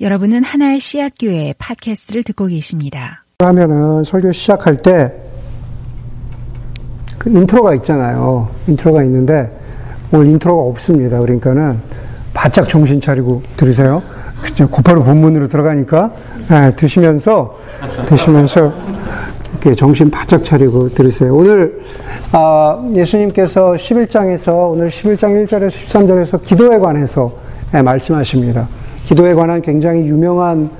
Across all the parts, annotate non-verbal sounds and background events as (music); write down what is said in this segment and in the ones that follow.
여러분은 하나의 씨앗 교회 팟캐스트를 듣고 계십니다. 하면은 설교 시작할 때 그 intro가 있잖아요. intro가 있는데 오늘 intro가 없습니다. 그러니까는 바짝 정신 차리고 들으세요. 그죠? 곧바로 본문으로 들어가니까 네, 드시면서 드시면서 이렇게 정신 바짝 차리고 들으세요. 오늘 아, 예수님께서 11장에서 오늘 11장 1절에서 13절에서 기도에 관해서 네, 말씀하십니다. 기도에 관한 굉장히 유명한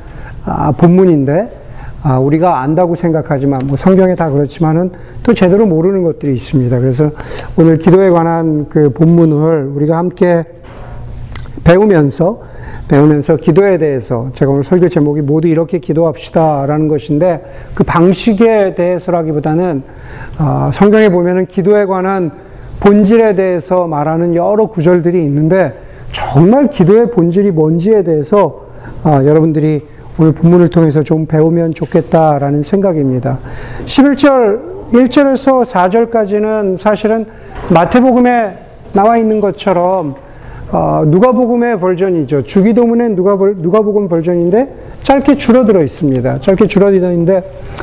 아, 본문인데 아, 우리가 안다고 생각하지만 뭐 성경에 다 그렇지만은 또 제대로 모르는 것들이 있습니다. 그래서 오늘 기도에 관한 그 본문을 우리가 함께 배우면서 배우면서 기도에 대해서 제가 오늘 설교 제목이 모두 이렇게 기도합시다라는 것인데 그 방식에 대해서라기보다는 아, 성경에 보면은 기도에 관한 본질에 대해서 말하는 여러 구절들이 있는데 정말 기도의 본질이 뭔지에 대해서 아, 여러분들이 오늘 본문을 통해서 좀 배우면 좋겠다라는 생각입니다. 11절, 1절에서 4절까지는 사실은 마태복음에 나와 있는 것처럼 어, 누가복음의 버전이죠. 주기도문의 누가 누가복음 버전인데 짧게 줄어들어 있습니다. 짧게 줄어들어 있는데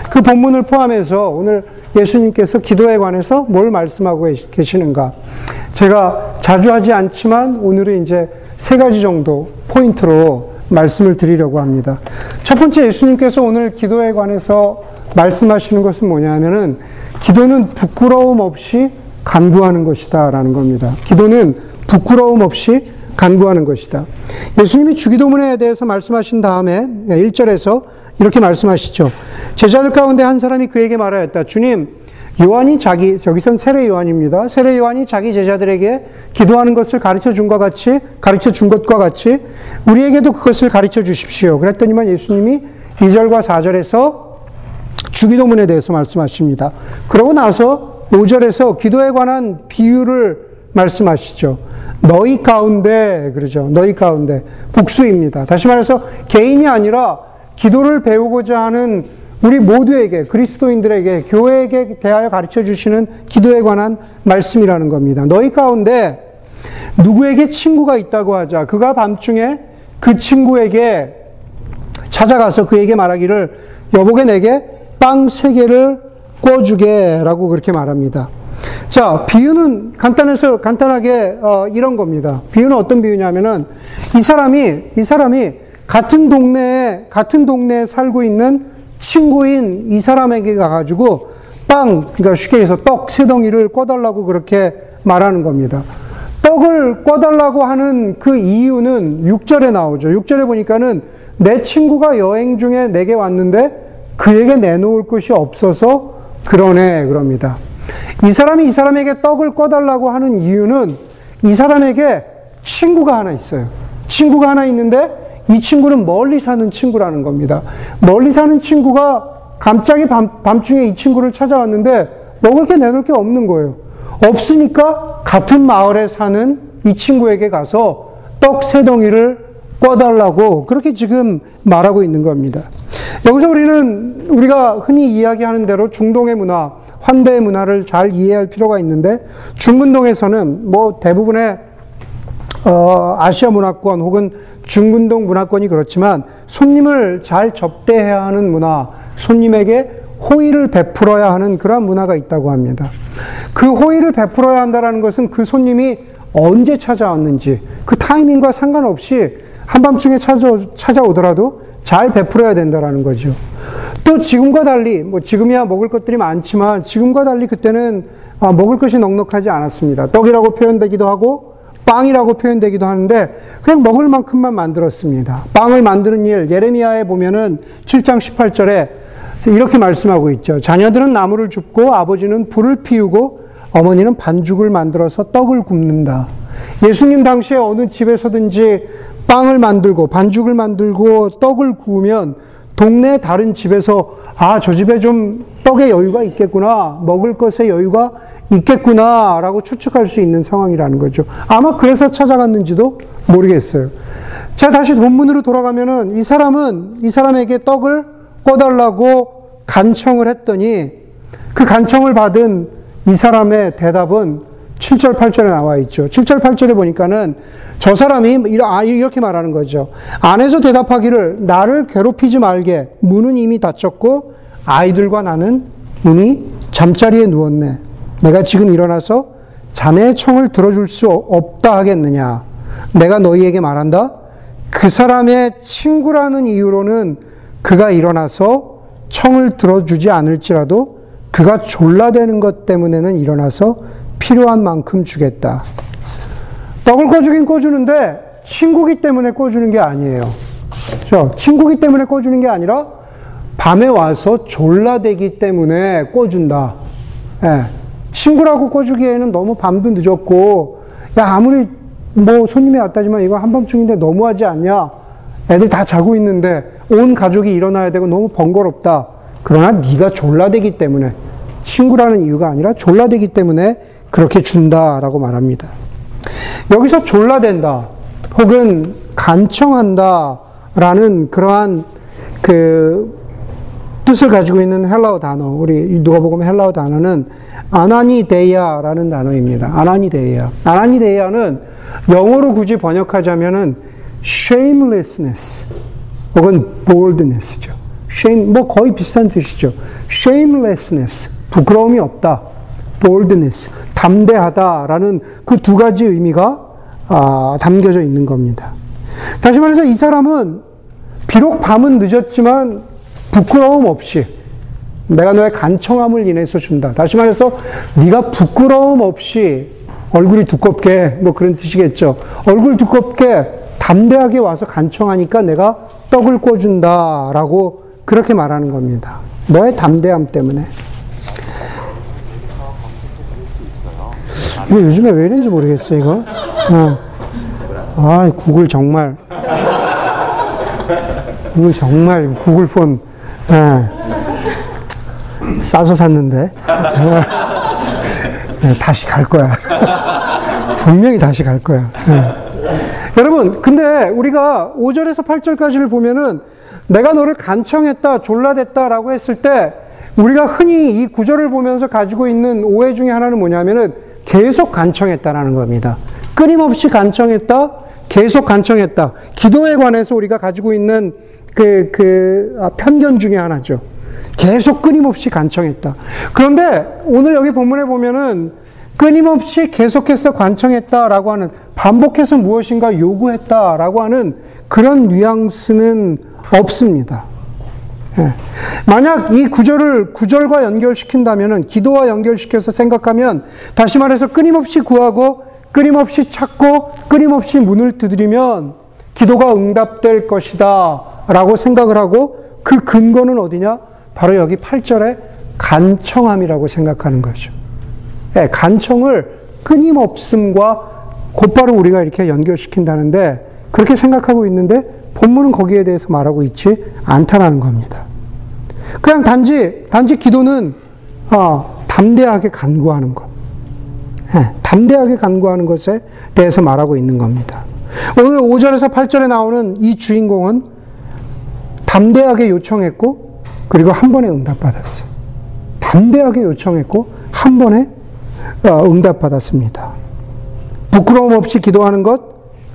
그 본문을 포함해서 오늘 예수님께서 기도에 관해서 뭘 말씀하고 계시는가? 제가 자주 하지 않지만 오늘은 이제 세 가지 정도 포인트로 말씀을 드리려고 합니다. 첫 번째 예수님께서 오늘 기도에 관해서 말씀하시는 것은 뭐냐면은 기도는 부끄러움 없이 간구하는 것이다라는 겁니다. 기도는 부끄러움 없이 간구하는 것이다. 예수님이 주기도문에 대해서 말씀하신 다음에 1절에서 이렇게 말씀하시죠. 제자들 가운데 한 사람이 그에게 말하였다. 주님, 요한이 자기, 여기선 세례 요한입니다. 세례 요한이 자기 제자들에게 기도하는 것을 가르쳐 준과 같이, 가르쳐 준 것과 같이, 우리에게도 그것을 가르쳐 주십시오. 그랬더니만 예수님이 2절과 4절에서 주기도문에 대해서 말씀하십니다. 그러고 나서 5절에서 기도에 관한 비유를 말씀하시죠. 너희 가운데, 그러죠. 너희 가운데. 복수입니다. 다시 말해서 개인이 아니라 기도를 배우고자 하는 우리 모두에게 그리스도인들에게 교회에게 대하여 가르쳐 주시는 기도에 관한 말씀이라는 겁니다. 너희 가운데 누구에게 친구가 있다고 하자. 그가 밤중에 그 친구에게 찾아가서 그에게 말하기를 여보게 내게 빵 세 개를 꿔주게라고 그렇게 말합니다. 자, 비유는 간단해서 간단하게 어, 이런 겁니다. 비유는 어떤 비유냐면은 이 사람이 이 사람이 같은 동네에 같은 동네에 살고 있는 친구인 이 사람에게 가가지고 빵, 그러니까 쉽게 해서 떡 세 덩이를 꿔달라고 그렇게 말하는 겁니다. 떡을 꿔달라고 하는 그 이유는 6절에 나오죠. 6절에 보니까는 내 친구가 여행 중에 내게 왔는데 그에게 내놓을 것이 없어서 그러네, 그럽니다. 이 사람이 이 사람에게 떡을 꿔달라고 하는 이유는 이 사람에게 친구가 하나 있어요. 친구가 하나 있는데 이 친구는 멀리 사는 친구라는 겁니다. 멀리 사는 친구가 갑자기 밤, 밤중에 이 친구를 찾아왔는데 먹을 게 내놓을 게 없는 거예요. 없으니까 같은 마을에 사는 이 친구에게 가서 떡 세 덩이를 꿔달라고 그렇게 지금 말하고 있는 겁니다. 여기서 우리는 우리가 흔히 이야기하는 대로 중동의 문화, 환대의 문화를 잘 이해할 필요가 있는데 중근동에서는 뭐 대부분의 어, 아시아 문화권 혹은 중근동 문화권이 그렇지만 손님을 잘 접대해야 하는 문화, 손님에게 호의를 베풀어야 하는 그러한 문화가 있다고 합니다. 그 호의를 베풀어야 한다는 것은 그 손님이 언제 찾아왔는지 그 타이밍과 상관없이 한밤중에 찾아, 찾아오더라도 잘 베풀어야 된다는 거죠. 또 지금과 달리, 뭐 지금이야 먹을 것들이 많지만 지금과 달리 그때는 아, 먹을 것이 넉넉하지 않았습니다. 떡이라고 표현되기도 하고 빵이라고 표현되기도 하는데 그냥 먹을 만큼만 만들었습니다. 빵을 만드는 일 예레미야에 보면은 7장 18절에 이렇게 말씀하고 있죠. 자녀들은 나무를 줍고 아버지는 불을 피우고 어머니는 반죽을 만들어서 떡을 굽는다. 예수님 당시에 어느 집에서든지 빵을 만들고 반죽을 만들고 떡을 구우면 동네 다른 집에서 아, 저 집에 좀 떡의 여유가 있겠구나. 먹을 것의 여유가 있겠구나 라고 추측할 수 있는 상황이라는 거죠. 아마 그래서 찾아갔는지도 모르겠어요. 자, 다시 본문으로 돌아가면은 이 사람은 이 사람에게 떡을 꿔달라고 간청을 했더니 그 간청을 받은 이 사람의 대답은 7절, 8절에 나와 있죠. 7절, 8절에 보니까는 저 사람이 아, 이렇게 말하는 거죠. 안에서 대답하기를 나를 괴롭히지 말게. 문은 이미 닫혔고 아이들과 나는 이미 잠자리에 누웠네. 내가 지금 일어나서 자네의 청을 들어줄 수 없다 하겠느냐. 내가 너희에게 말한다. 그 사람의 친구라는 이유로는 그가 일어나서 청을 들어주지 않을지라도 그가 졸라대는 것 때문에는 일어나서 필요한 만큼 주겠다. 떡을 꺼주긴 꺼주는데 친구기 때문에 꺼주는 게 아니에요. 그렇죠? 친구기 때문에 꺼주는 게 아니라 밤에 와서 졸라대기 때문에 꺼준다. 예. 친구라고 꺼주기에는 너무 밤도 늦었고, 야, 아무리 뭐 손님이 왔다지만 이거 한밤중인데 너무하지 않냐? 애들 다 자고 있는데 온 가족이 일어나야 되고 너무 번거롭다. 그러나 네가 졸라대기 때문에 친구라는 이유가 아니라 졸라대기 때문에 그렇게 준다라고 말합니다. 여기서 졸라댄다 혹은 간청한다 라는 그러한 그 뜻을 가지고 있는 헬라어 단어 우리 누가 보면 헬라어 단어는 아나니데이아라는 단어입니다. 아나니데이아. 아나니데이아는 영어로 굳이 번역하자면은 shamelessness 혹은 boldness죠. shame 뭐 거의 비슷한 뜻이죠. shamelessness 부끄러움이 없다. boldness 담대하다라는 그 두 가지 의미가 아, 담겨져 있는 겁니다. 다시 말해서 이 사람은 비록 밤은 늦었지만 부끄러움 없이 내가 너의 간청함을 인해서 준다. 다시 말해서 네가 부끄러움 없이 얼굴이 두껍게 뭐 그런 뜻이겠죠. 얼굴 두껍게 담대하게 와서 간청하니까 내가 떡을 꿔준다라고 그렇게 말하는 겁니다. 너의 담대함 때문에. 이거 요즘에 왜 이런지 모르겠어, 이거. 어. 아, 구글 정말. 구글 정말, 구글 폰. 예. 싸서 샀는데. 예, 다시 갈 거야. 분명히 다시 갈 거야. 예. 여러분, 근데 우리가 5절에서 8절까지를 보면은 내가 너를 간청했다, 졸라댔다 라고 했을 때 우리가 흔히 이 구절을 보면서 가지고 있는 오해 중에 하나는 뭐냐면은 계속 간청했다라는 겁니다. 끊임없이 간청했다, 계속 간청했다. 기도에 관해서 우리가 가지고 있는 그, 그, 아, 편견 중에 하나죠. 계속 끊임없이 간청했다. 그런데 오늘 여기 본문에 보면은 끊임없이 계속해서 관청했다라고 하는 반복해서 무엇인가 요구했다라고 하는 그런 뉘앙스는 없습니다. 예. 만약 이 구절을 구절과 연결시킨다면은 기도와 연결시켜서 생각하면 다시 말해서 끊임없이 구하고 끊임없이 찾고 끊임없이 문을 두드리면 기도가 응답될 것이다 라고 생각을 하고 그 근거는 어디냐? 바로 여기 8절에 간청함이라고 생각하는 거죠. 예, 간청을 끊임없음과 곧바로 우리가 이렇게 연결시킨다는데 그렇게 생각하고 있는데 본문은 거기에 대해서 말하고 있지 않다라는 겁니다. 그냥 단지 단지 기도는 어, 담대하게 간구하는 것, 예, 담대하게 간구하는 것에 대해서 말하고 있는 겁니다. 오늘 5절에서 8절에 나오는 이 주인공은 담대하게 요청했고 그리고 한 번에 응답받았어요. 담대하게 요청했고 한 번에 어, 응답받았습니다. 부끄러움 없이 기도하는 것,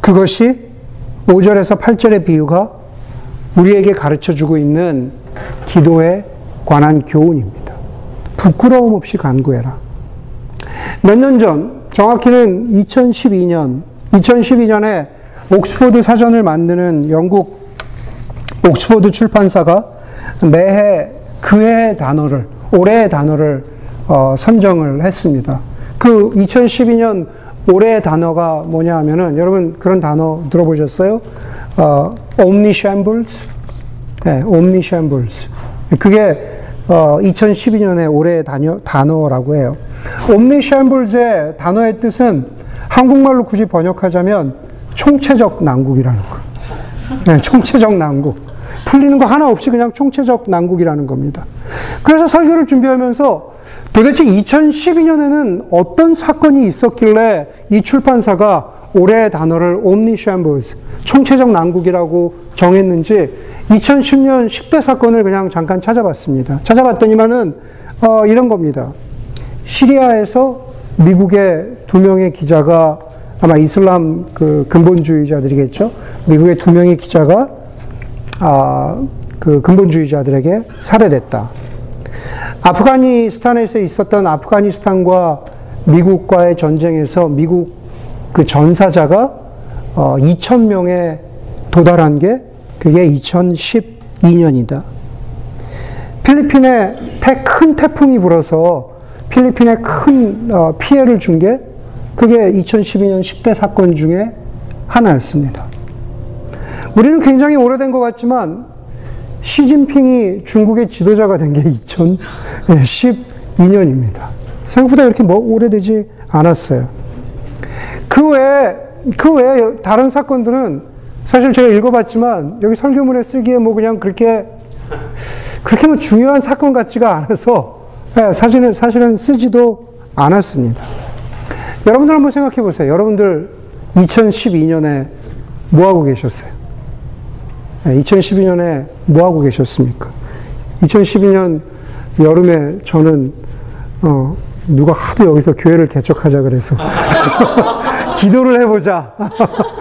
그것이 5절에서 8절의 비유가 우리에게 가르쳐 주고 있는 기도에 관한 교훈입니다. 부끄러움 없이 간구해라. 몇 년 전, 정확히는 2012년, 2012년에 옥스포드 사전을 만드는 영국 옥스포드 출판사가 매해 그해 단어를, 올해의 단어를 어, 선정을 했습니다. 그 2012년 올해의 단어가 뭐냐 하면은 여러분 그런 단어 들어보셨어요? 어, omnishambles? 네, omnishambles. 그게 어, 2012년에 올해의 단어, 단어라고 해요. omnishambles의 단어의 뜻은 한국말로 굳이 번역하자면 총체적 난국이라는 거. 네, 총체적 난국. 풀리는 거 하나 없이 그냥 총체적 난국이라는 겁니다. 그래서 설교를 준비하면서 도대체 2012년에는 어떤 사건이 있었길래 이 출판사가 올해의 단어를 omnishambles, 총체적 난국이라고 정했는지 2010년 10대 사건을 그냥 잠깐 찾아봤습니다. 찾아봤더니만은 어, 이런 겁니다. 시리아에서 미국의 두 명의 기자가 아마 이슬람 그 근본주의자들이겠죠. 미국의 두 명의 기자가 아, 그 근본주의자들에게 살해됐다. 아프가니스탄에서 있었던 아프가니스탄과 미국과의 전쟁에서 미국 그 전사자가 어, 2천 명에 도달한 게 그게 2012년이다. 필리핀에 태, 큰 태풍이 불어서 필리핀에 큰 어, 피해를 준 게 그게 2012년 10대 사건 중에 하나였습니다. 우리는 굉장히 오래된 것 같지만 시진핑이 중국의 지도자가 된 게 2012년입니다. 생각보다 이렇게 뭐 오래되지 않았어요. 그 외에, 그 외에 다른 사건들은 사실 제가 읽어봤지만 여기 설교문에 쓰기에 뭐 그냥 그렇게, 그렇게 뭐 중요한 사건 같지가 않아서 예, 사실은, 사실은 쓰지도 않았습니다. 여러분들 한번 생각해 보세요. 여러분들 2012년에 뭐 하고 계셨어요? 2012년에 뭐 하고 계셨습니까? 2012년 여름에 저는 어, 누가 하도 여기서 교회를 개척하자 그래서 (laughs) 기도를 해보자.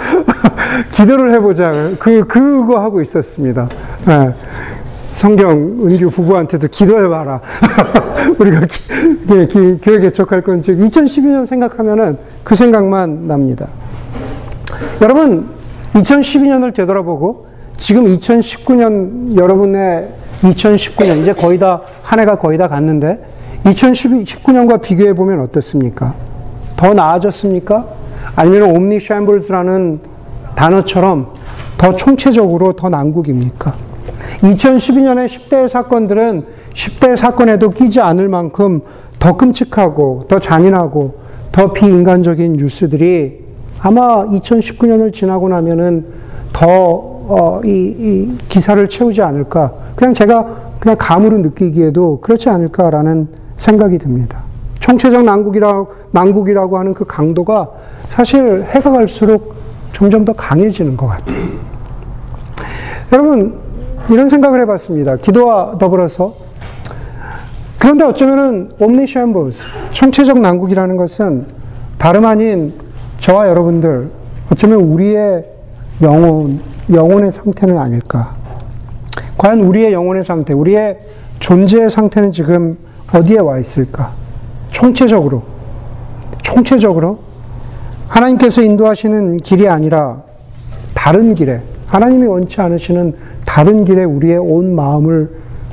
(laughs) 기도를 해보자. 그 그거 하고 있었습니다. 네. 성경 은규 부부한테도 기도해봐라. (laughs) 우리가 기, 기, 교회 개척할 건지 2012년 생각하면은 그 생각만 납니다. 여러분 2012년을 되돌아보고 지금 2019년 여러분의 2019년 이제 거의 다 한 해가 거의 다 갔는데 2019년과 비교해 보면 어떻습니까? 더 나아졌습니까? 아니면 옴니 샴블스라는 단어처럼 더 총체적으로 더 난국입니까? 2012년의 10대 사건들은 10대 사건에도 끼지 않을 만큼 더 끔찍하고 더 잔인하고 더 비인간적인 뉴스들이 아마 2019년을 지나고 나면은 더, 어, 이, 이 기사를 채우지 않을까. 그냥 제가 그냥 감으로 느끼기에도 그렇지 않을까라는 생각이 듭니다. 총체적 난국이라, 난국이라고 하는 그 강도가 사실 해가 갈수록 점점 더 강해지는 것 같아요. 여러분, 이런 생각을 해봤습니다. 기도와 더불어서. 그런데 어쩌면은 옴니션버스, 총체적 난국이라는 것은 다름 아닌 저와 여러분들, 어쩌면 우리의 영혼, 영혼의 상태는 아닐까. 과연 우리의 영혼의 상태, 우리의 존재의 상태는 지금 어디에 와 있을까? 총체적으로, 총체적으로 하나님께서 인도하시는 길이 아니라 다른 길에, 하나님이 원치 않으시는 다른 길에 우리의 온 마음을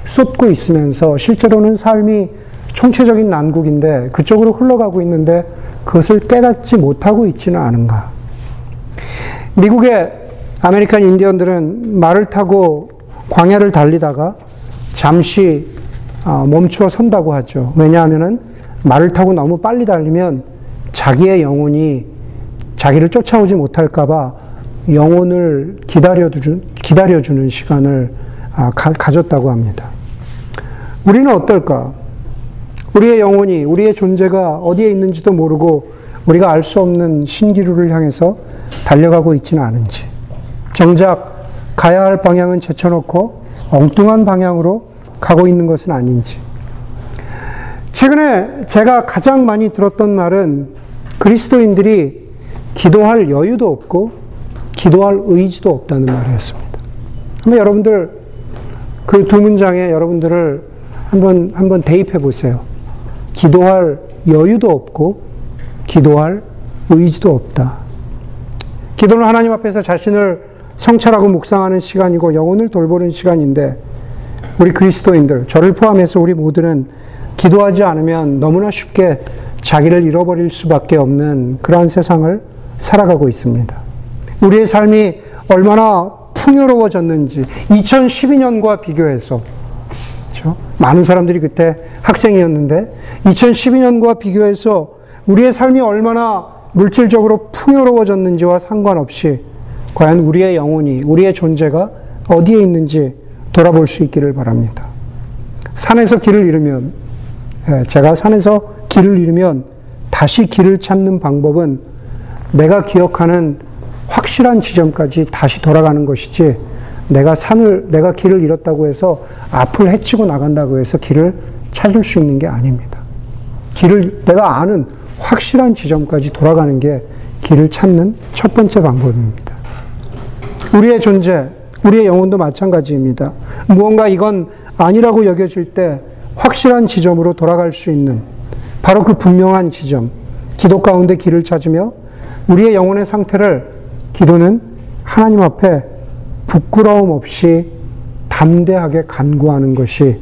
쏟고 있으면서 실제로는 삶이 총체적인 난국인데 그쪽으로 흘러가고 있는데 그것을 깨닫지 못하고 있지는 않은가. 미국의 아메리칸 인디언들은 말을 타고 광야를 달리다가 잠시 어, 멈추어 선다고 하죠. 왜냐하면 말을 타고 너무 빨리 달리면 자기의 영혼이 자기를 쫓아오지 못할까봐 영혼을 기다려주는, 기다려주는 시간을 아, 가졌다고 합니다. 우리는 어떨까? 우리의 영혼이, 우리의 존재가 어디에 있는지도 모르고 우리가 알 수 없는 신기루를 향해서 달려가고 있지는 않은지. 정작 가야 할 방향은 제쳐놓고 엉뚱한 방향으로 가고 있는 것은 아닌지. 최근에 제가 가장 많이 들었던 말은 그리스도인들이 기도할 여유도 없고 기도할 의지도 없다는 말이었습니다. 한번 여러분들 그 두 문장에 여러분들을 한번 한번 대입해 보세요. 기도할 여유도 없고 기도할 의지도 없다. 기도는 하나님 앞에서 자신을 성찰하고 묵상하는 시간이고 영혼을 돌보는 시간인데 우리 그리스도인들 저를 포함해서 우리 모두는 기도하지 않으면 너무나 쉽게 자기를 잃어버릴 수밖에 없는 그러한 세상을 살아가고 있습니다. 우리의 삶이 얼마나 풍요로워졌는지 2012년과 비교해서 그렇죠? 많은 사람들이 그때 학생이었는데 2012년과 비교해서 우리의 삶이 얼마나 물질적으로 풍요로워졌는지와 상관없이 과연 우리의 영혼이 우리의 존재가 어디에 있는지 돌아볼 수 있기를 바랍니다. 산에서 길을 잃으면 예, 제가 산에서 길을 잃으면 다시 길을 찾는 방법은 내가 기억하는 확실한 지점까지 다시 돌아가는 것이지 내가 산을 내가 길을 잃었다고 해서 앞을 헤치고 나간다고 해서 길을 찾을 수 있는 게 아닙니다. 길을 내가 아는 확실한 지점까지 돌아가는 게 길을 찾는 첫 번째 방법입니다. 우리의 존재, 우리의 영혼도 마찬가지입니다. 무언가 이건 아니라고 여겨질 때 확실한 지점으로 돌아갈 수 있는 바로 그 분명한 지점, 기도 가운데 길을 찾으며 우리의 영혼의 상태를 기도는 하나님 앞에 부끄러움 없이 담대하게 간구하는 것이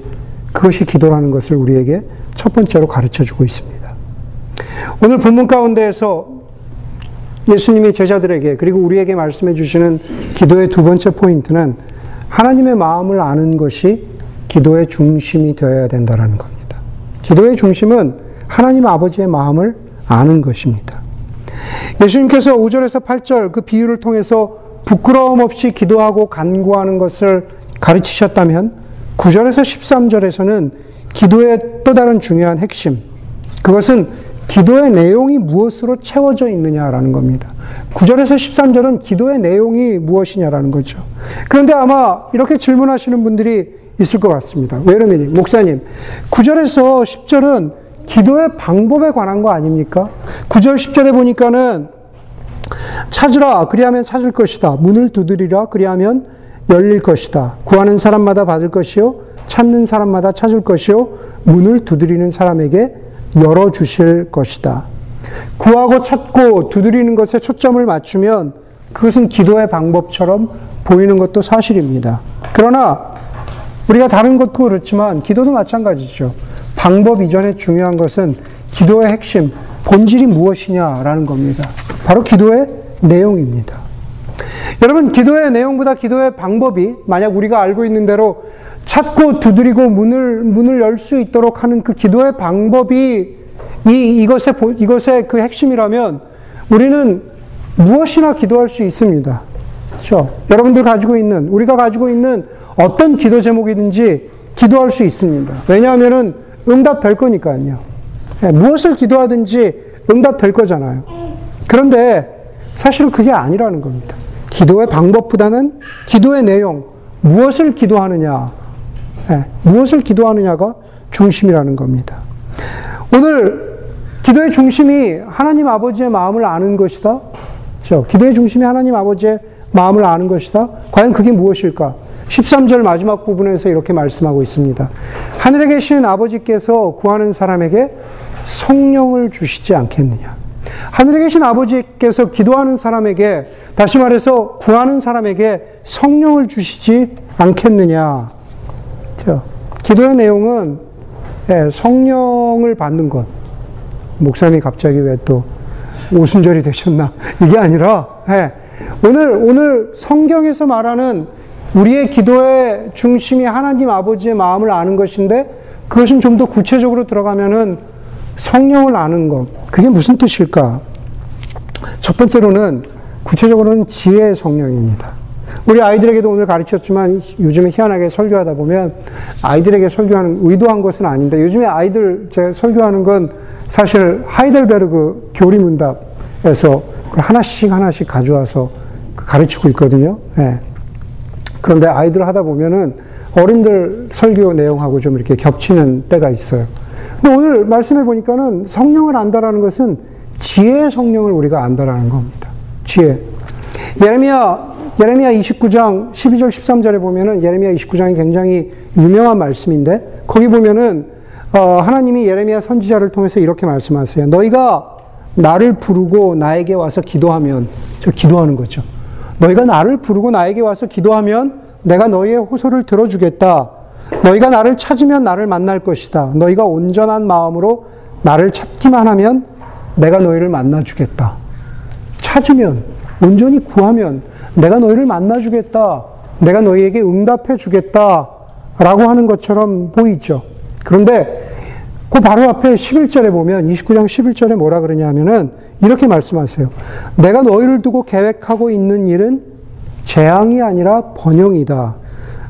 그것이 기도라는 것을 우리에게 첫 번째로 가르쳐 주고 있습니다. 오늘 본문 가운데에서 예수님이 제자들에게 그리고 우리에게 말씀해 주시는 기도의 두 번째 포인트는 하나님의 마음을 아는 것이 기도의 중심이 되어야 된다는 겁니다. 기도의 중심은 하나님 아버지의 마음을 아는 것입니다. 예수님께서 5절에서 8절 그 비유를 통해서 부끄러움 없이 기도하고 간구하는 것을 가르치셨다면 9절에서 13절에서는 기도의 또 다른 중요한 핵심, 그것은 기도의 내용이 무엇으로 채워져 있느냐라는 겁니다. 9절에서 13절은 기도의 내용이 무엇이냐라는 거죠. 그런데 아마 이렇게 질문하시는 분들이 있을 것 같습니다. 왜 그러면, 목사님, 9절에서 10절은 기도의 방법에 관한 거 아닙니까? 9절, 10절에 보니까는 찾으라, 그리하면 찾을 것이다. 문을 두드리라, 그리하면 열릴 것이다. 구하는 사람마다 받을 것이요. 찾는 사람마다 찾을 것이요. 문을 두드리는 사람에게 열어주실 것이다. 구하고 찾고 두드리는 것에 초점을 맞추면 그것은 기도의 방법처럼 보이는 것도 사실입니다. 그러나 우리가 다른 것도 그렇지만 기도도 마찬가지죠. 방법 이전에 중요한 것은 기도의 핵심, 본질이 무엇이냐라는 겁니다. 바로 기도의 내용입니다. 여러분, 기도의 내용보다 기도의 방법이 만약 우리가 알고 있는 대로 찾고 두드리고 문을, 문을 열 수 있도록 하는 그 기도의 방법이 이, 이것의, 이것의 그 핵심이라면 우리는 무엇이나 기도할 수 있습니다. 그렇죠? 여러분들 가지고 있는, 우리가 가지고 있는 어떤 기도 제목이든지 기도할 수 있습니다. 왜냐하면 응답될 거니까요. 네, 무엇을 기도하든지 응답될 거잖아요. 그런데 사실은 그게 아니라는 겁니다. 기도의 방법보다는 기도의 내용, 무엇을 기도하느냐, 네, 무엇을 기도하느냐가 중심이라는 겁니다. 오늘 기도의 중심이 하나님 아버지의 마음을 아는 것이다. 그렇죠? 기도의 중심이 하나님 아버지의 마음을 아는 것이다. 과연 그게 무엇일까? 13절 마지막 부분에서 이렇게 말씀하고 있습니다. 하늘에 계신 아버지께서 구하는 사람에게 성령을 주시지 않겠느냐. 하늘에 계신 아버지께서 기도하는 사람에게, 다시 말해서 구하는 사람에게 성령을 주시지 않겠느냐. 그 기도의 내용은 예, 성령을 받는 것. 목사님이 갑자기 왜 또 오순절이 되셨나? (laughs) 이게 아니라, 예, 오늘, 오늘 성경에서 말하는 우리의 기도의 중심이 하나님 아버지의 마음을 아는 것인데 그것은 좀 더 구체적으로 들어가면은 성령을 아는 것. 그게 무슨 뜻일까? 첫 번째로는 구체적으로는 지혜의 성령입니다. 우리 아이들에게도 오늘 가르쳤지만 요즘에 희한하게 설교하다 보면 아이들에게 설교하는 의도한 것은 아닌데 요즘에 아이들 제 설교하는 건 사실 하이델베르그 교리문답에서 하나씩 하나씩 가져와서 가르치고 있거든요. 네. 그런데 아이들 하다 보면은 어른들 설교 내용하고 좀 이렇게 겹치는 때가 있어요. 근데 오늘 말씀해 보니까는 성령을 안다라는 것은 지혜의 성령을 우리가 안다라는 겁니다. 지혜. 예레미야 예레미야 29장 12절 13절에 보면은 예레미야 29장이 굉장히 유명한 말씀인데 거기 보면은 어, 하나님이 예레미야 선지자를 통해서 이렇게 말씀하세요. 너희가 나를 부르고 나에게 와서 기도하면 저 기도하는 거죠. 너희가 나를 부르고 나에게 와서 기도하면 내가 너희의 호소를 들어주겠다. 너희가 나를 찾으면 나를 만날 것이다. 너희가 온전한 마음으로 나를 찾기만 하면 내가 너희를 만나주겠다. 찾으면, 온전히 구하면 내가 너희를 만나주겠다. 내가 너희에게 응답해 주겠다. 라고 하는 것처럼 보이죠. 그런데 그 바로 앞에 11절에 보면 29장 11절에 뭐라 그러냐면은 이렇게 말씀하세요. 내가 너희를 두고 계획하고 있는 일은 재앙이 아니라 번영이다.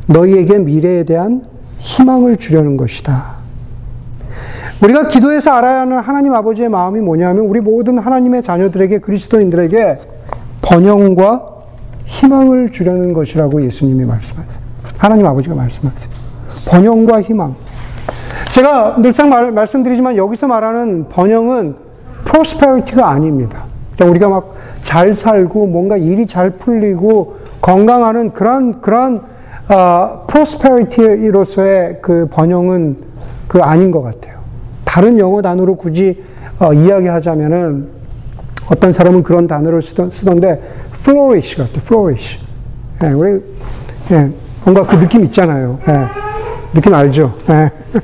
너희에게 미래에 대한 희망을 주려는 것이다. 우리가 기도해서 알아야 하는 하나님 아버지의 마음이 뭐냐면 우리 모든 하나님의 자녀들에게 그리스도인들에게 번영과 희망을 주려는 것이라고 예수님이 말씀하세요. 하나님 아버지가 말씀하세요. 번영과 희망. 제가 늘상 말, 말씀드리지만 여기서 말하는 번영은 프로스페리티가 아닙니다. 우리가 막 잘 살고 뭔가 일이 잘 풀리고 건강하는 그런 그런 어, 프로스페리티로서의 그 번영은 그 아닌 것 같아요. 다른 영어 단어로 굳이 어, 이야기하자면은 어떤 사람은 그런 단어를 쓰던, 쓰던데 flourish 같아, flourish. 예, 우리 예, 뭔가 그 느낌 있잖아요. 예, 느낌 알죠? 예. (laughs)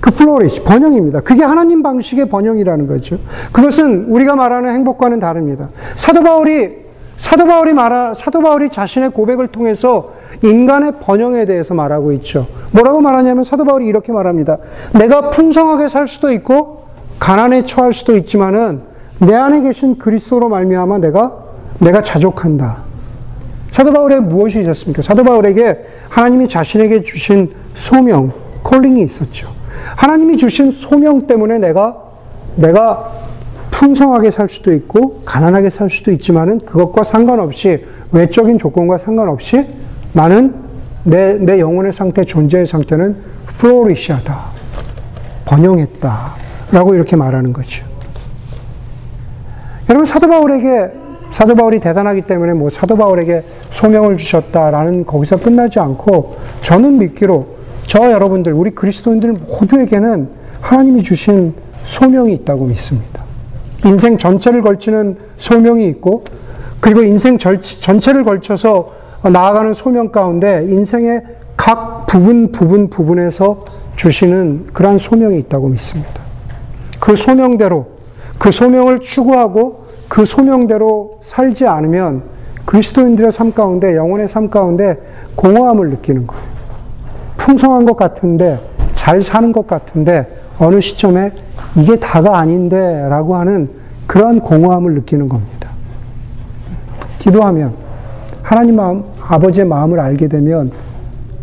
그 flourish 번영입니다. 그게 하나님 방식의 번영이라는 거죠. 그것은 우리가 말하는 행복과는 다릅니다. 사도 바울이 사도 바울이 말하 사도 바울이 자신의 고백을 통해서 인간의 번영에 대해서 말하고 있죠. 뭐라고 말하냐면 사도 바울이 이렇게 말합니다. 내가 풍성하게 살 수도 있고 가난에 처할 수도 있지만은 내 안에 계신 그리스도로 말미암아 내가 내가 자족한다. 사도 바울에 무엇이 있었습니까? 사도 바울에게 하나님이 자신에게 주신 소명, 콜링이 있었죠. 하나님이 주신 소명 때문에 내가 내가 풍성하게 살 수도 있고 가난하게 살 수도 있지만은 그것과 상관없이 외적인 조건과 상관없이 나는 내, 내 영혼의 상태, 존재의 상태는 플로리시하다. 번영했다. 라고 이렇게 말하는 거죠. 여러분, 사도 바울에게, 사도 바울이 대단하기 때문에 뭐 사도 바울에게 소명을 주셨다라는 거기서 끝나지 않고 저는 믿기로 저 여러분들, 우리 그리스도인들 모두에게는 하나님이 주신 소명이 있다고 믿습니다. 인생 전체를 걸치는 소명이 있고, 그리고 인생 전체를 걸쳐서 나아가는 소명 가운데 인생의 각 부분, 부분, 부분에서 주시는 그러한 소명이 있다고 믿습니다. 그 소명대로, 그 소명을 추구하고 그 소명대로 살지 않으면 그리스도인들의 삶 가운데, 영혼의 삶 가운데 공허함을 느끼는 거예요. 풍성한 것 같은데, 잘 사는 것 같은데, 어느 시점에 이게 다가 아닌데 라고 하는 그러한 공허함을 느끼는 겁니다. 기도하면 하나님 마음, 아버지의 마음을 알게 되면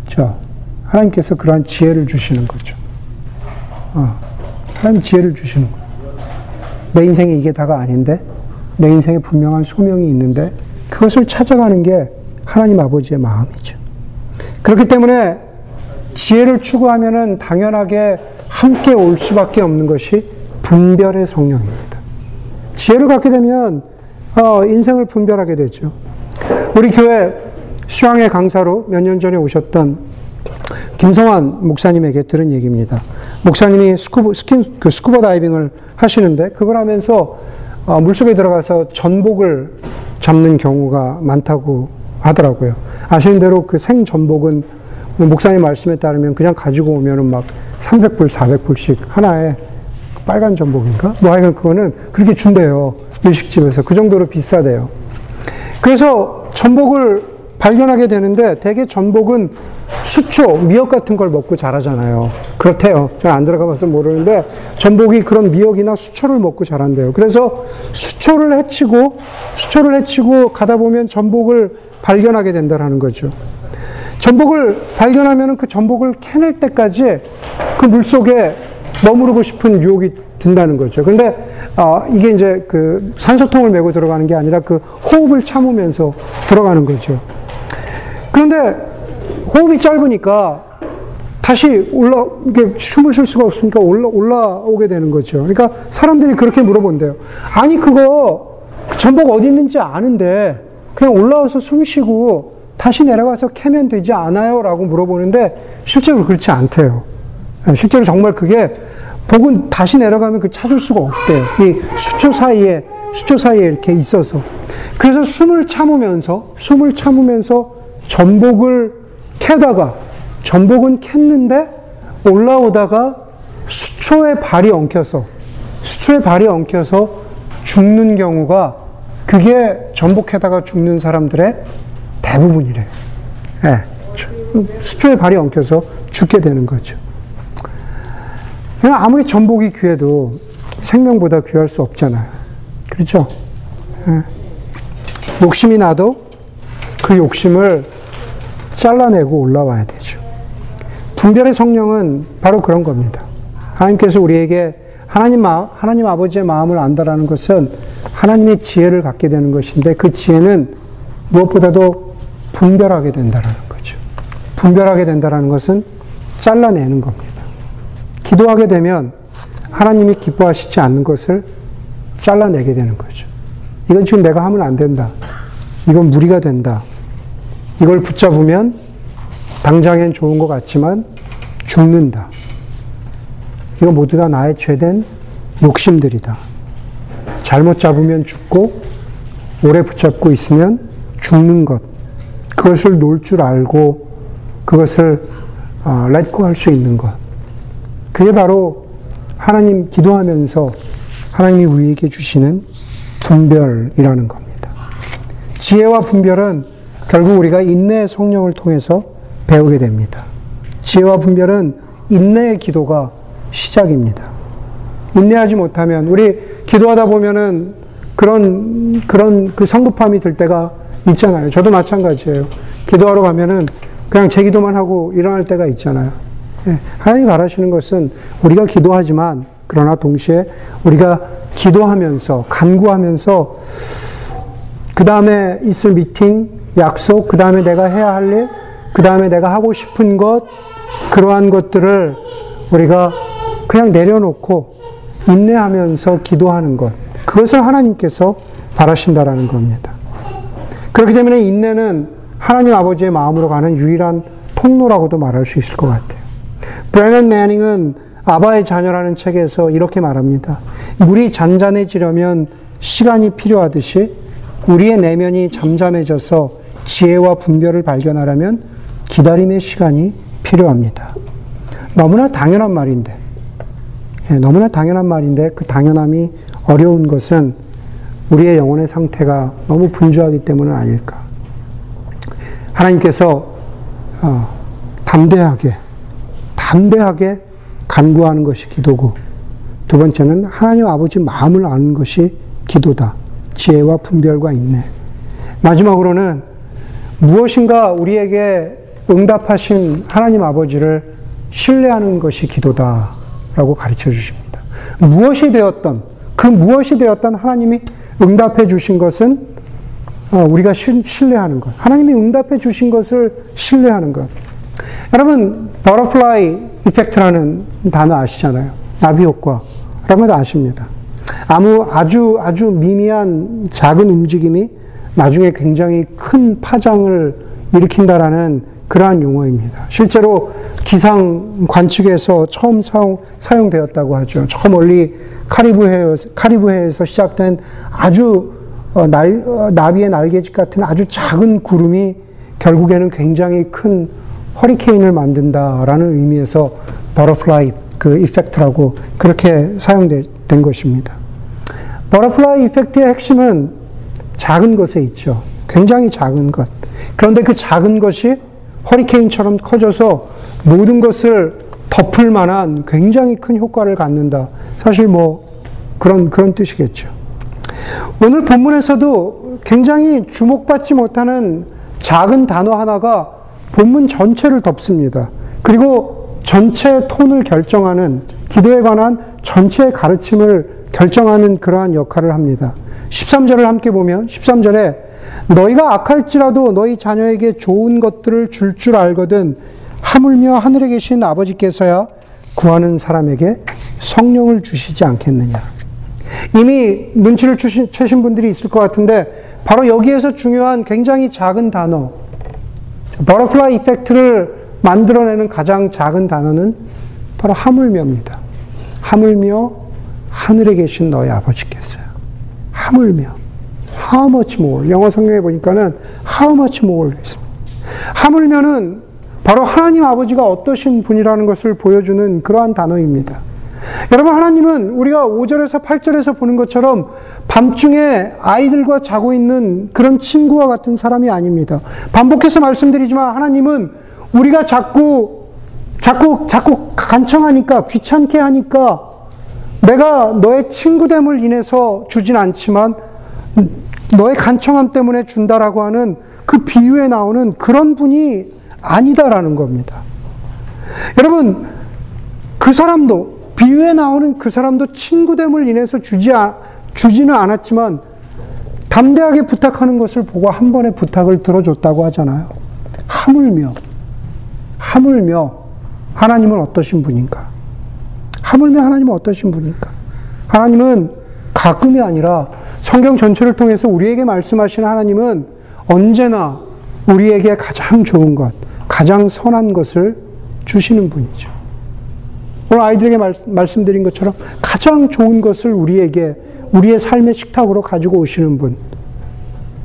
저 하나님께서 그러한 지혜를 주시는 거죠. 어, 하나님 지혜를 주시는 거예요. 내 인생에 이게 다가 아닌데 내 인생에 분명한 소명이 있는데 그것을 찾아가는 게 하나님 아버지의 마음이죠. 그렇기 때문에 지혜를 추구하면은 당연하게 함께 올 수밖에 없는 것이 분별의 성령입니다. 지혜를 갖게 되면 어, 인생을 분별하게 되죠. 우리 교회 수양의 강사로 몇 년 전에 오셨던 김성환 목사님에게 들은 얘기입니다. 목사님이 스쿠버, 스킨, 그 스쿠버 다이빙을 하시는데 그걸 하면서 어, 물속에 들어가서 전복을 잡는 경우가 많다고 하더라고요. 아시는 대로 그 생전복은 목사님 말씀에 따르면 그냥 가지고 오면은 막 300불, 400불씩 하나에 빨간 전복인가? 뭐 하여간 그거는 그렇게 준대요. 일식집에서. 그 정도로 비싸대요. 그래서 전복을 발견하게 되는데 대개 전복은 수초, 미역 같은 걸 먹고 자라잖아요. 그렇대요. 제가 안 들어가 봐서 모르는데 전복이 그런 미역이나 수초를 먹고 자란대요. 그래서 수초를 해치고 수초를 해치고 가다 보면 전복을 발견하게 된다는 거죠. 전복을 발견하면 그 전복을 캐낼 때까지 그 물속에 머무르고 싶은 유혹이 든다는 거죠. 그런데 어, 이게 이제 그 산소통을 메고 들어가는 게 아니라 그 호흡을 참으면서 들어가는 거죠. 그런데 호흡이 짧으니까 다시 올라, 이게 숨을 쉴 수가 없으니까 올라, 올라오게 되는 거죠. 그러니까 사람들이 그렇게 물어본대요. 아니, 그거 전복 어디 있는지 아는데 그냥 올라와서 숨 쉬고 다시 내려가서 캐면 되지 않아요? 라고 물어보는데 실제로 그렇지 않대요. 예, 실제로 정말 그게 복은 다시 내려가면 그 찾을 수가 없대요. 이 수초 사이에, 수초 사이에 이렇게 있어서. 그래서 숨을 참으면서, 숨을 참으면서 전복을 캐다가, 전복은 캤는데 올라오다가 수초에 발이 엉켜서, 수초에 발이 엉켜서 죽는 경우가 그게 전복해다가 죽는 사람들의 대부분이래. 예. 수초에 발이 엉켜서 죽게 되는 거죠. 그냥 아무리 전복이 귀해도 생명보다 귀할 수 없잖아요. 그렇죠? 예. 욕심이 나도 그 욕심을 잘라내고 올라와야 되죠. 분별의 성령은 바로 그런 겁니다. 하나님께서 우리에게 하나님 마 하나님 아버지의 마음을 안다라는 것은 하나님의 지혜를 갖게 되는 것인데 그 지혜는 무엇보다도 분별하게 된다라는 거죠. 분별하게 된다라는 것은 잘라내는 겁니다. 기도하게 되면 하나님이 기뻐하시지 않는 것을 잘라내게 되는 거죠. 이건 지금 내가 하면 안 된다. 이건 무리가 된다. 이걸 붙잡으면 당장엔 좋은 것 같지만 죽는다. 이거 모두 다 나의 죄된 욕심들이다. 잘못 잡으면 죽고 오래 붙잡고 있으면 죽는 것. 그것을 놓을 줄 알고 그것을 어, 렛고 할 수 있는 것. 그게 바로 하나님 기도하면서 하나님이 우리에게 주시는 분별이라는 겁니다. 지혜와 분별은 결국 우리가 인내의 성령을 통해서 배우게 됩니다. 지혜와 분별은 인내의 기도가 시작입니다. 인내하지 못하면 우리 기도하다 보면은 그런 그런 그 성급함이 들 때가 있잖아요. 저도 마찬가지예요. 기도하러 가면은 그냥 제 기도만 하고 일어날 때가 있잖아요. 예, 하나님 바라시는 것은 우리가 기도하지만 그러나 동시에 우리가 기도하면서 간구하면서 그 다음에 있을 미팅, 약속, 그 다음에 내가 해야 할 일, 그 다음에 내가 하고 싶은 것, 그러한 것들을 우리가 그냥 내려놓고 인내하면서 기도하는 것. 그것을 하나님께서 바라신다라는 겁니다. 그렇기 때문에 인내는 하나님 아버지의 마음으로 가는 유일한 통로라고도 말할 수 있을 것 같아요. 브레넌 매닝은 아바의 자녀라는 책에서 이렇게 말합니다. 물이 잔잔해지려면 시간이 필요하듯이 우리의 내면이 잠잠해져서 지혜와 분별을 발견하려면 기다림의 시간이 필요합니다. 너무나 당연한 말인데, 예, 너무나 당연한 말인데 그 당연함이 어려운 것은 우리의 영혼의 상태가 너무 분주하기 때문은 아닐까. 하나님께서 어, 담대하게, 담대하게 간구하는 것이 기도고, 두 번째는 하나님 아버지 마음을 아는 것이 기도다. 지혜와 분별과 인내. 마지막으로는 무엇인가 우리에게 응답하신 하나님 아버지를 신뢰하는 것이 기도다라고 가르쳐 주십니다. 무엇이 되었던 그 무엇이 되었던 하나님이 응답해 주신 것은 어, 우리가 신뢰하는 것. 하나님이 응답해 주신 것을 신뢰하는 것. 여러분, butterfly effect라는 단어 아시잖아요. 나비 효과. 여러분 아십니다. 아무 아주 아주 미미한 작은 움직임이 나중에 굉장히 큰 파장을 일으킨다라는 그러한 용어입니다. 실제로 기상 관측에서 처음 사용, 사용되었다고 하죠. 저 멀리 카리브해, 카리브해에서 시작된 아주 어, 날, 어, 나비의 날개짓 같은 아주 작은 구름이 결국에는 굉장히 큰 허리케인을 만든다라는 의미에서 butterfly 그 effect라고 그렇게 사용된 것입니다. butterfly effect의 핵심은 작은 것에 있죠. 굉장히 작은 것. 그런데 그 작은 것이 허리케인처럼 커져서 모든 것을 덮을 만한 굉장히 큰 효과를 갖는다. 사실 뭐 그런 그런 뜻이겠죠. 오늘 본문에서도 굉장히 주목받지 못하는 작은 단어 하나가 본문 전체를 덮습니다. 그리고 전체 톤을 결정하는 기도에 관한 전체 가르침을 결정하는 그러한 역할을 합니다. 13절을 함께 보면 13절에 너희가 악할지라도 너희 자녀에게 좋은 것들을 줄줄 알거든 하물며 하늘에 계신 아버지께서야 구하는 사람에게 성령을 주시지 않겠느냐. 이미 눈치를 채신 분들이 있을 것 같은데 바로 여기에서 중요한 굉장히 작은 단어 butterfly effect를 만들어내는 가장 작은 단어는 바로 하물며입니다. 하물며 하늘에 계신 너희 아버지께서요. 하물며. How much more? 영어 성경에 보니까는 how much more. 하물며는 바로 하나님 아버지가 어떠신 분이라는 것을 보여주는 그러한 단어입니다. 여러분, 하나님은 우리가 5절에서 8절에서 보는 것처럼 밤중에 아이들과 자고 있는 그런 친구와 같은 사람이 아닙니다. 반복해서 말씀드리지만 하나님은 우리가 자꾸, 자꾸, 자꾸 간청하니까, 귀찮게 하니까 내가 너의 친구됨을 인해서 주진 않지만 너의 간청함 때문에 준다라고 하는 그 비유에 나오는 그런 분이 아니다라는 겁니다. 여러분, 그 사람도, 비유에 나오는 그 사람도 친구됨을 인해서 주지, 주지는 않았지만, 담대하게 부탁하는 것을 보고 한 번의 부탁을 들어줬다고 하잖아요. 하물며, 하물며, 하나님은 어떠신 분인가? 하물며 하나님은 어떠신 분인가? 하나님은 가끔이 아니라 성경 전체를 통해서 우리에게 말씀하시는 하나님은 언제나 우리에게 가장 좋은 것, 가장 선한 것을 주시는 분이죠. 오늘 아이들에게 말, 말씀드린 것처럼 가장 좋은 것을 우리에게 우리의 삶의 식탁으로 가지고 오시는 분.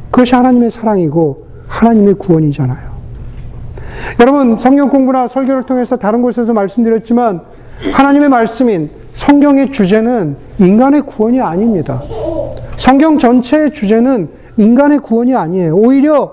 그것이 하나님의 사랑이고 하나님의 구원이잖아요. 여러분, 성경 공부나 설교를 통해서 다른 곳에서 말씀드렸지만 하나님의 말씀인 성경의 주제는 인간의 구원이 아닙니다. 성경 전체의 주제는 인간의 구원이 아니에요. 오히려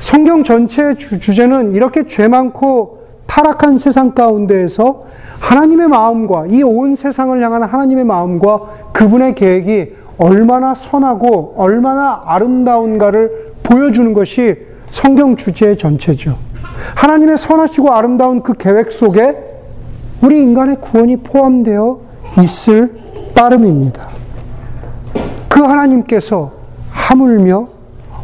성경 전체의 주, 주제는 이렇게 죄 많고 타락한 세상 가운데에서 하나님의 마음과 이 온 세상을 향한 하나님의 마음과 그분의 계획이 얼마나 선하고 얼마나 아름다운가를 보여주는 것이 성경 주제의 전체죠. 하나님의 선하시고 아름다운 그 계획 속에 우리 인간의 구원이 포함되어 있을 따름입니다. 그 하나님께서 하물며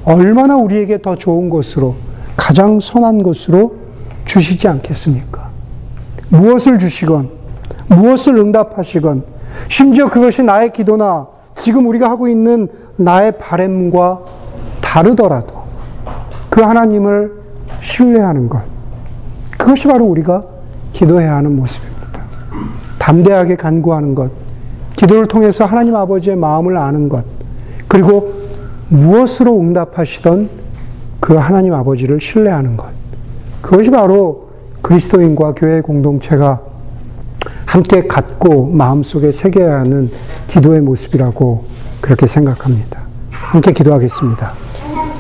얼마나 우리에게 더 좋은 것으로 가장 선한 것으로 주시지 않겠습니까? 무엇을 주시건 무엇을 응답하시건 심지어 그것이 나의 기도나 지금 우리가 하고 있는 나의 바램과 다르더라도 그 하나님을 신뢰하는 것 그것이 바로 우리가 기도해야 하는 모습입니다. 담대하게 간구하는 것, 기도를 통해서 하나님 아버지의 마음을 아는 것, 그리고 무엇으로 응답하시던 그 하나님 아버지를 신뢰하는 것. 그것이 바로 그리스도인과 교회 공동체가 함께 갖고 마음속에 새겨야 하는 기도의 모습이라고 그렇게 생각합니다. 함께 기도하겠습니다.